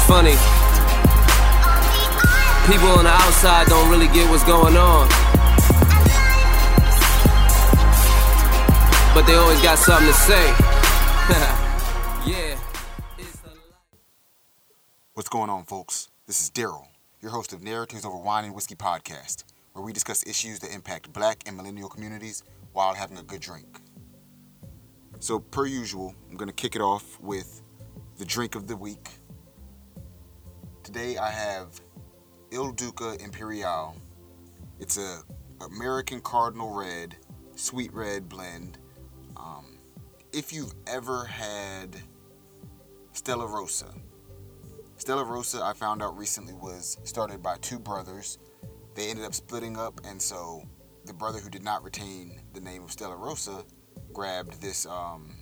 It's funny. People on the outside don't really get what's going on. But they always got something to say. yeah. What's going on, folks? This is Daryl, your host of Narratives Over Wine and Whiskey podcast, where we discuss issues that impact black and millennial communities while having a good drink. So, per usual, I'm going to kick it off with the drink of the week. Today I have Il Duca Imperial. It's a American Cardinal Red, sweet red blend. Um, if you've ever had Stella Rosa, Stella Rosa, I found out recently, was started by two brothers. They ended up splitting up, and so the brother who did not retain the name of Stella Rosa grabbed this um,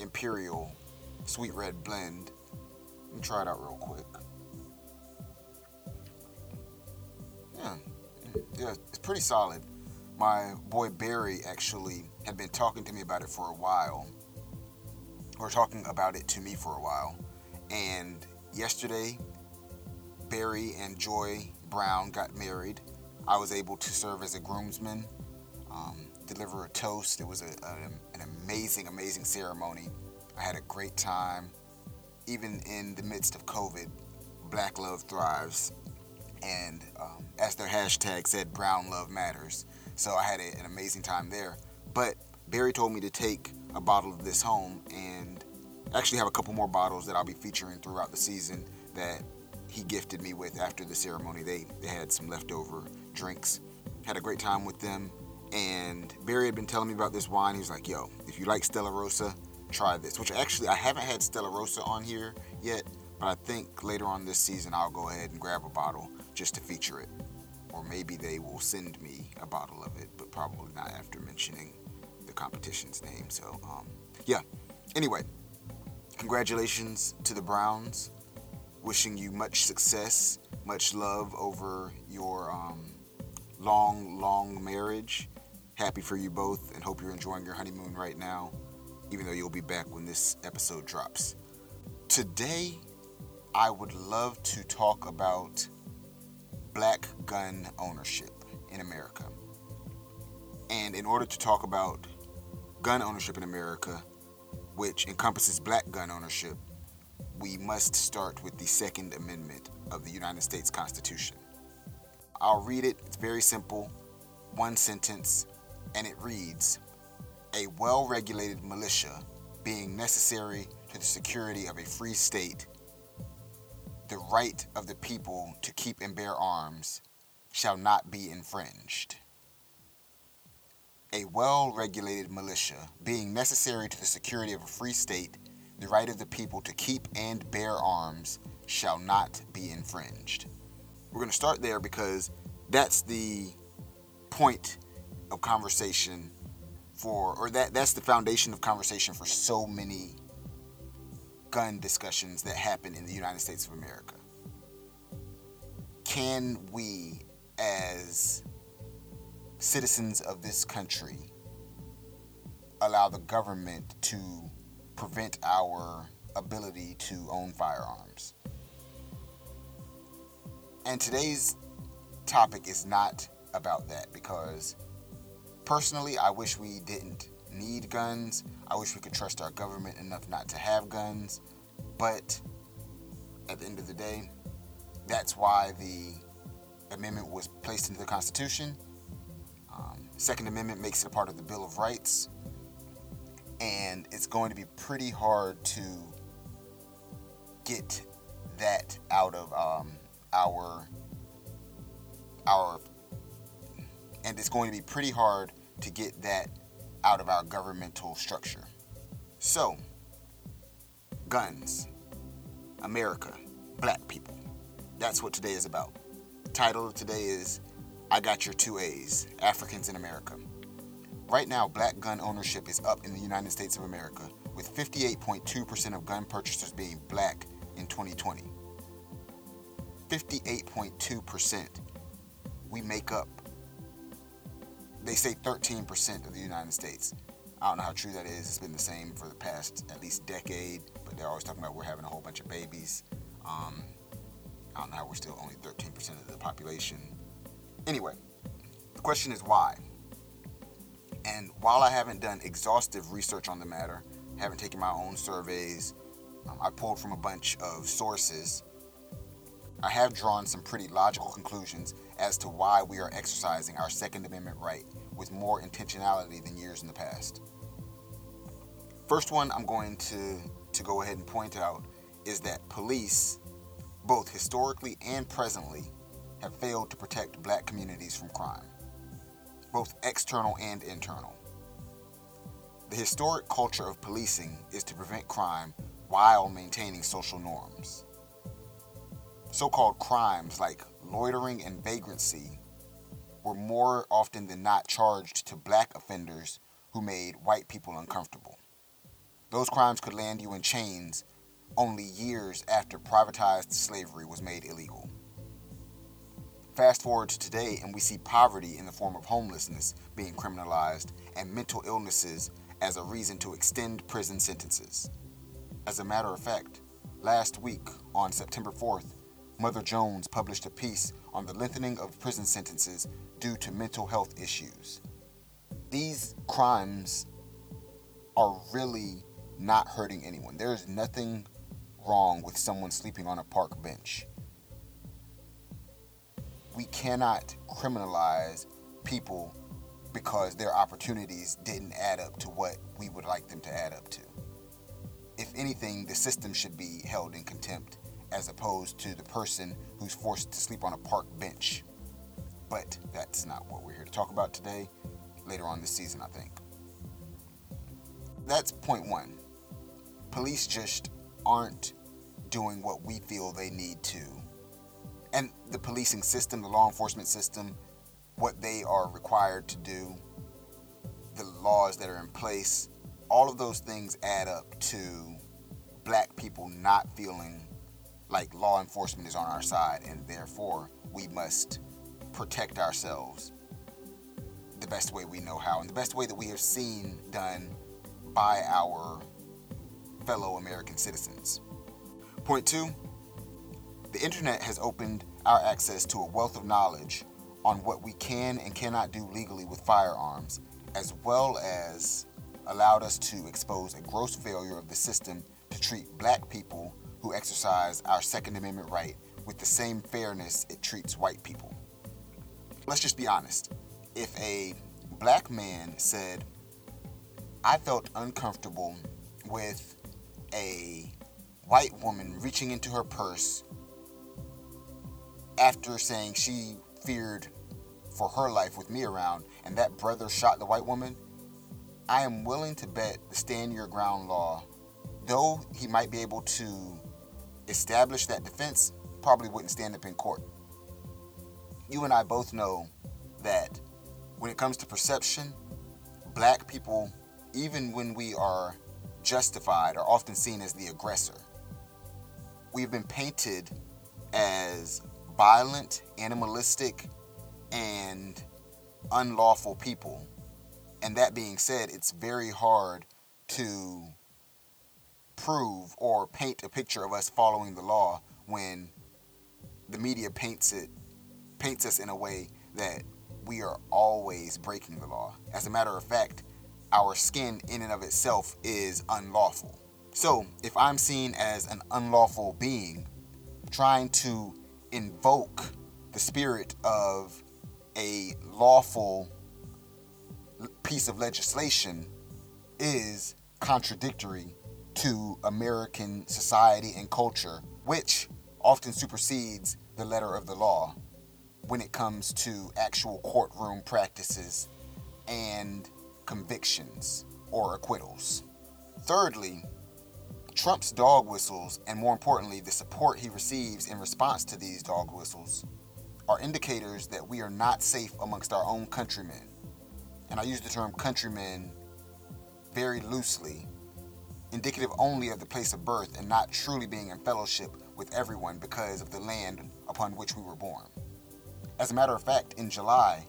Imperial sweet red blend. Let me try it out real quick. Yeah, yeah, it's pretty solid. My boy Barry actually had been talking to me about it for a while, or talking about it to me for a while. And yesterday, Barry and Joy Brown got married. I was able to serve as a groomsman, um, deliver a toast. It was a, a, an amazing, amazing ceremony. I had a great time. Even in the midst of COVID, Black Love thrives. And um, as their hashtag said, Brown Love Matters. So I had a, an amazing time there. But Barry told me to take a bottle of this home and actually have a couple more bottles that I'll be featuring throughout the season that he gifted me with after the ceremony. They, they had some leftover drinks. Had a great time with them. And Barry had been telling me about this wine. He was like, yo, if you like Stella Rosa, try this. Which actually, I haven't had Stella Rosa on here yet, but I think later on this season I'll go ahead and grab a bottle just to feature it. Or maybe they will send me a bottle of it, but probably not after mentioning the competition's name. So, um, yeah. Anyway, congratulations to the Browns. Wishing you much success, much love over your um, long, long marriage. Happy for you both and hope you're enjoying your honeymoon right now even though you'll be back when this episode drops. Today, I would love to talk about black gun ownership in America. And in order to talk about gun ownership in America, which encompasses black gun ownership, we must start with the Second Amendment of the United States Constitution. I'll read it, it's very simple, one sentence, and it reads a well regulated militia being necessary to the security of a free state, the right of the people to keep and bear arms shall not be infringed. A well regulated militia being necessary to the security of a free state, the right of the people to keep and bear arms shall not be infringed. We're going to start there because that's the point of conversation for or that that's the foundation of conversation for so many gun discussions that happen in the United States of America. Can we as citizens of this country allow the government to prevent our ability to own firearms? And today's topic is not about that because Personally, I wish we didn't need guns. I wish we could trust our government enough not to have guns. But at the end of the day, that's why the amendment was placed into the Constitution. Um, Second Amendment makes it a part of the Bill of Rights. And it's going to be pretty hard to get that out of um, our our and it's going to be pretty hard to get that out of our governmental structure. So, guns, America, black people. That's what today is about. The title of today is I Got Your Two A's Africans in America. Right now, black gun ownership is up in the United States of America, with 58.2% of gun purchasers being black in 2020. 58.2%. We make up they say 13% of the United States. I don't know how true that is. It's been the same for the past at least decade, but they're always talking about we're having a whole bunch of babies. Um, I don't know how we're still only 13% of the population. Anyway, the question is why? And while I haven't done exhaustive research on the matter, haven't taken my own surveys, um, I pulled from a bunch of sources. I have drawn some pretty logical conclusions as to why we are exercising our Second Amendment right with more intentionality than years in the past. First one I'm going to, to go ahead and point out is that police, both historically and presently, have failed to protect black communities from crime, both external and internal. The historic culture of policing is to prevent crime while maintaining social norms. So called crimes like loitering and vagrancy were more often than not charged to black offenders who made white people uncomfortable. Those crimes could land you in chains only years after privatized slavery was made illegal. Fast forward to today, and we see poverty in the form of homelessness being criminalized and mental illnesses as a reason to extend prison sentences. As a matter of fact, last week, on September 4th, Mother Jones published a piece on the lengthening of prison sentences due to mental health issues. These crimes are really not hurting anyone. There is nothing wrong with someone sleeping on a park bench. We cannot criminalize people because their opportunities didn't add up to what we would like them to add up to. If anything, the system should be held in contempt as opposed to the person who's forced to sleep on a park bench. But that's not what we're here to talk about today, later on this season, I think. That's point one. Police just aren't doing what we feel they need to. And the policing system, the law enforcement system, what they are required to do, the laws that are in place, all of those things add up to black people not feeling like law enforcement is on our side and therefore we must protect ourselves the best way we know how and the best way that we have seen done by our fellow American citizens. Point two the internet has opened our access to a wealth of knowledge on what we can and cannot do legally with firearms, as well as allowed us to expose a gross failure of the system to treat black people who exercise our Second Amendment right with the same fairness it treats white people. Let's just be honest. If a black man said, I felt uncomfortable with a white woman reaching into her purse after saying she feared for her life with me around and that brother shot the white woman, I am willing to bet the stand your ground law, though he might be able to establish that defense, probably wouldn't stand up in court. You and I both know that when it comes to perception, black people, even when we are justified, are often seen as the aggressor. We've been painted as violent, animalistic, and unlawful people. And that being said, it's very hard to prove or paint a picture of us following the law when the media paints it paints us in a way that we are always breaking the law. As a matter of fact, our skin in and of itself is unlawful. So, if I'm seen as an unlawful being trying to invoke the spirit of a lawful piece of legislation is contradictory to American society and culture, which often supersedes the letter of the law when it comes to actual courtroom practices and convictions or acquittals. Thirdly, Trump's dog whistles, and more importantly, the support he receives in response to these dog whistles, are indicators that we are not safe amongst our own countrymen. And I use the term countrymen very loosely, indicative only of the place of birth and not truly being in fellowship with everyone because of the land upon which we were born. As a matter of fact, in July,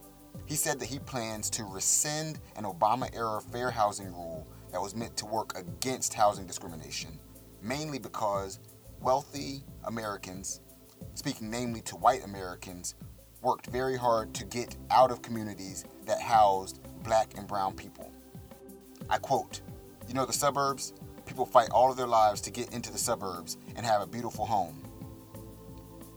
he said that he plans to rescind an Obama era fair housing rule that was meant to work against housing discrimination, mainly because wealthy Americans, speaking namely to white Americans, worked very hard to get out of communities that housed black and brown people. I quote, You know, the suburbs, people fight all of their lives to get into the suburbs and have a beautiful home.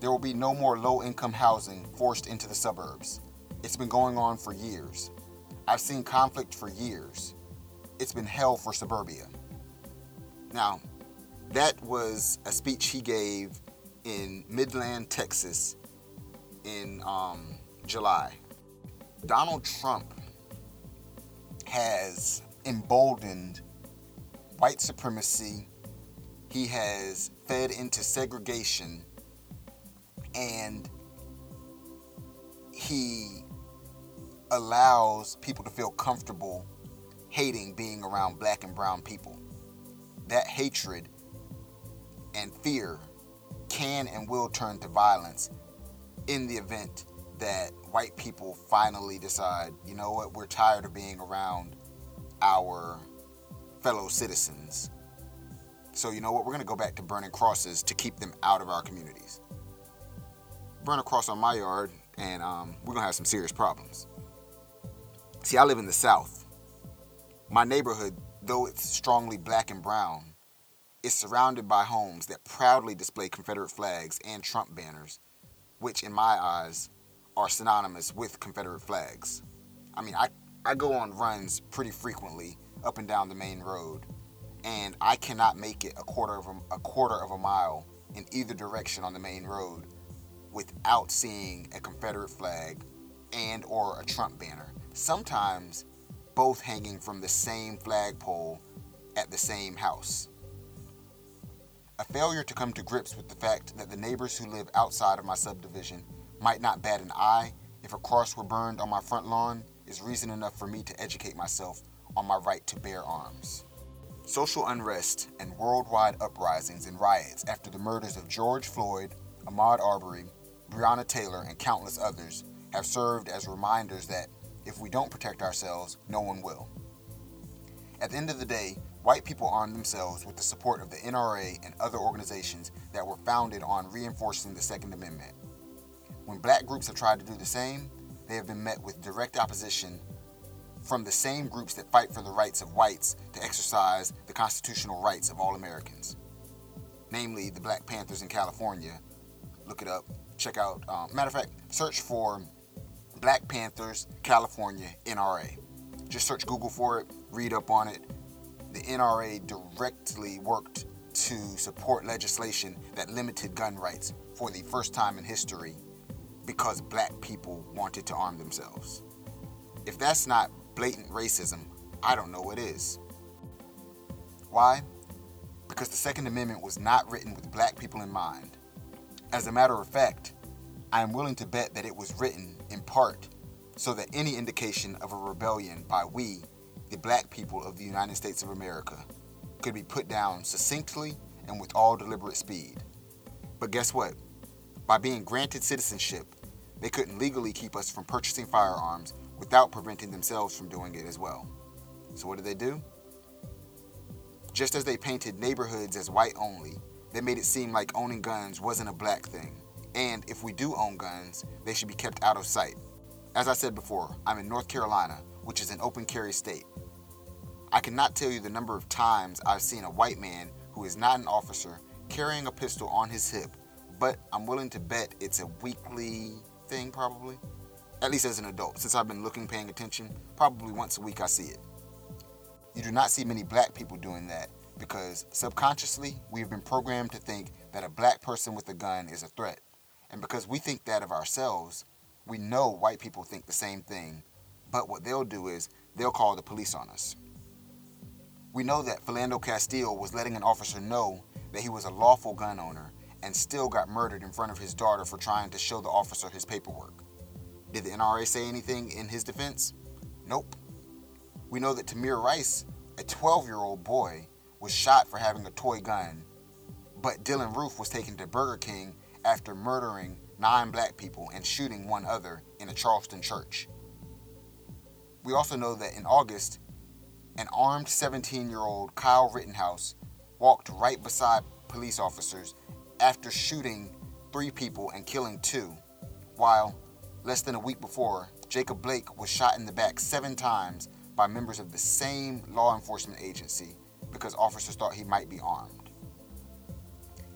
There will be no more low income housing forced into the suburbs. It's been going on for years. I've seen conflict for years. It's been hell for suburbia. Now, that was a speech he gave in Midland, Texas in um, July. Donald Trump has emboldened white supremacy. He has fed into segregation and he allows people to feel comfortable hating being around black and brown people. That hatred and fear can and will turn to violence in the event that white people finally decide, you know what, we're tired of being around our fellow citizens. So, you know what, we're going to go back to burning crosses to keep them out of our communities. Burn a cross on my yard, and um, we're going to have some serious problems. See, I live in the South. My neighborhood, though it's strongly black and brown, is surrounded by homes that proudly display Confederate flags and Trump banners, which, in my eyes, are synonymous with Confederate flags. I mean, I, I go on runs pretty frequently up and down the main road, and I cannot make it a quarter of a, a quarter of a mile in either direction on the main road without seeing a Confederate flag and or a Trump banner sometimes both hanging from the same flagpole at the same house. A failure to come to grips with the fact that the neighbors who live outside of my subdivision might not bat an eye if a cross were burned on my front lawn is reason enough for me to educate myself on my right to bear arms. Social unrest and worldwide uprisings and riots after the murders of George Floyd, Ahmaud Arbery, Breonna Taylor, and countless others have served as reminders that if we don't protect ourselves, no one will. At the end of the day, white people armed themselves with the support of the NRA and other organizations that were founded on reinforcing the Second Amendment. When black groups have tried to do the same, they have been met with direct opposition from the same groups that fight for the rights of whites to exercise the constitutional rights of all Americans, namely the Black Panthers in California. Look it up. Check out. Um, matter of fact, search for Black Panthers, California, NRA. Just search Google for it, read up on it. The NRA directly worked to support legislation that limited gun rights for the first time in history because black people wanted to arm themselves. If that's not blatant racism, I don't know what is. Why? Because the Second Amendment was not written with black people in mind. As a matter of fact, I am willing to bet that it was written, in part, so that any indication of a rebellion by we, the black people of the United States of America, could be put down succinctly and with all deliberate speed. But guess what? By being granted citizenship, they couldn't legally keep us from purchasing firearms without preventing themselves from doing it as well. So, what did they do? Just as they painted neighborhoods as white only, they made it seem like owning guns wasn't a black thing and if we do own guns, they should be kept out of sight. As I said before, I'm in North Carolina, which is an open carry state. I cannot tell you the number of times I've seen a white man who is not an officer carrying a pistol on his hip, but I'm willing to bet it's a weekly thing, probably. At least as an adult, since I've been looking, paying attention, probably once a week I see it. You do not see many black people doing that because subconsciously we have been programmed to think that a black person with a gun is a threat. And because we think that of ourselves, we know white people think the same thing, but what they'll do is they'll call the police on us. We know that Philando Castile was letting an officer know that he was a lawful gun owner and still got murdered in front of his daughter for trying to show the officer his paperwork. Did the NRA say anything in his defense? Nope. We know that Tamir Rice, a 12 year old boy, was shot for having a toy gun, but Dylann Roof was taken to Burger King after murdering nine black people and shooting one other in a Charleston church. We also know that in August, an armed 17 year old Kyle Rittenhouse walked right beside police officers after shooting three people and killing two, while less than a week before, Jacob Blake was shot in the back seven times by members of the same law enforcement agency because officers thought he might be armed.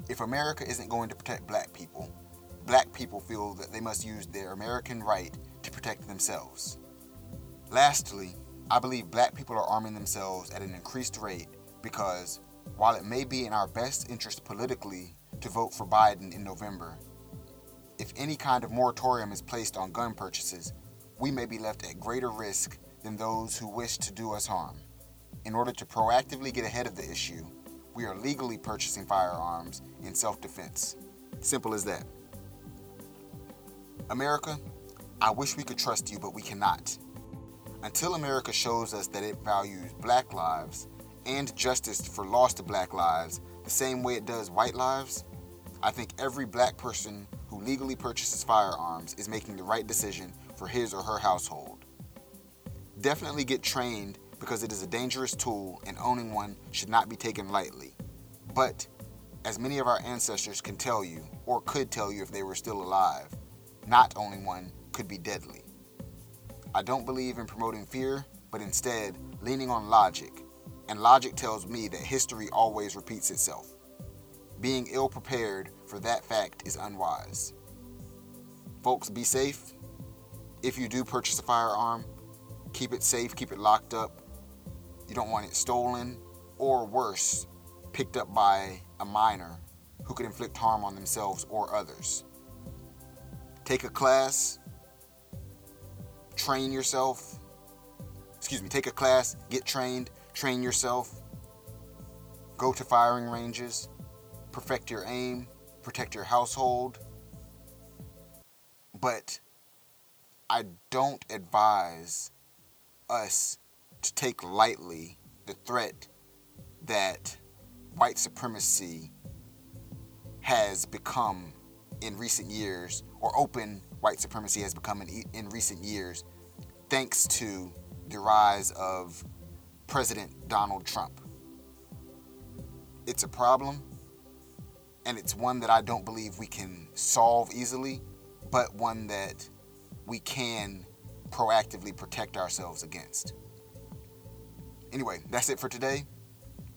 If America isn't going to protect black people, black people feel that they must use their American right to protect themselves. Lastly, I believe black people are arming themselves at an increased rate because while it may be in our best interest politically to vote for Biden in November, if any kind of moratorium is placed on gun purchases, we may be left at greater risk than those who wish to do us harm. In order to proactively get ahead of the issue, we are legally purchasing firearms in self defense. Simple as that. America, I wish we could trust you, but we cannot. Until America shows us that it values black lives and justice for lost black lives the same way it does white lives, I think every black person who legally purchases firearms is making the right decision for his or her household. Definitely get trained because it is a dangerous tool and owning one should not be taken lightly. But, as many of our ancestors can tell you, or could tell you if they were still alive, not owning one could be deadly. I don't believe in promoting fear, but instead leaning on logic, and logic tells me that history always repeats itself. Being ill prepared for that fact is unwise. Folks, be safe. If you do purchase a firearm, keep it safe, keep it locked up. You don't want it stolen, or worse, picked up by a minor who could inflict harm on themselves or others. Take a class, train yourself. Excuse me, take a class, get trained, train yourself. Go to firing ranges, perfect your aim, protect your household. But I don't advise us to take lightly the threat that white supremacy has become in recent years, or open white supremacy has become in, in recent years, thanks to the rise of President Donald Trump. It's a problem, and it's one that I don't believe we can solve easily, but one that we can proactively protect ourselves against. Anyway, that's it for today.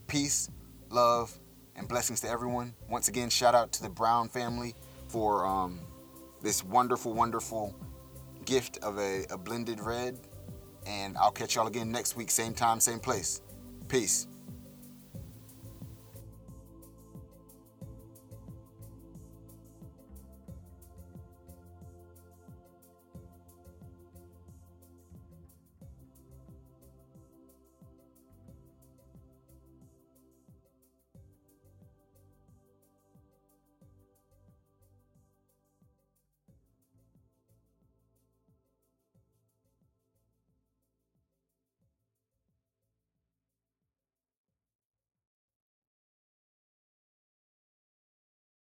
Peace, love, and blessings to everyone. Once again, shout out to the Brown family for um, this wonderful, wonderful gift of a, a blended red. And I'll catch y'all again next week, same time, same place. Peace.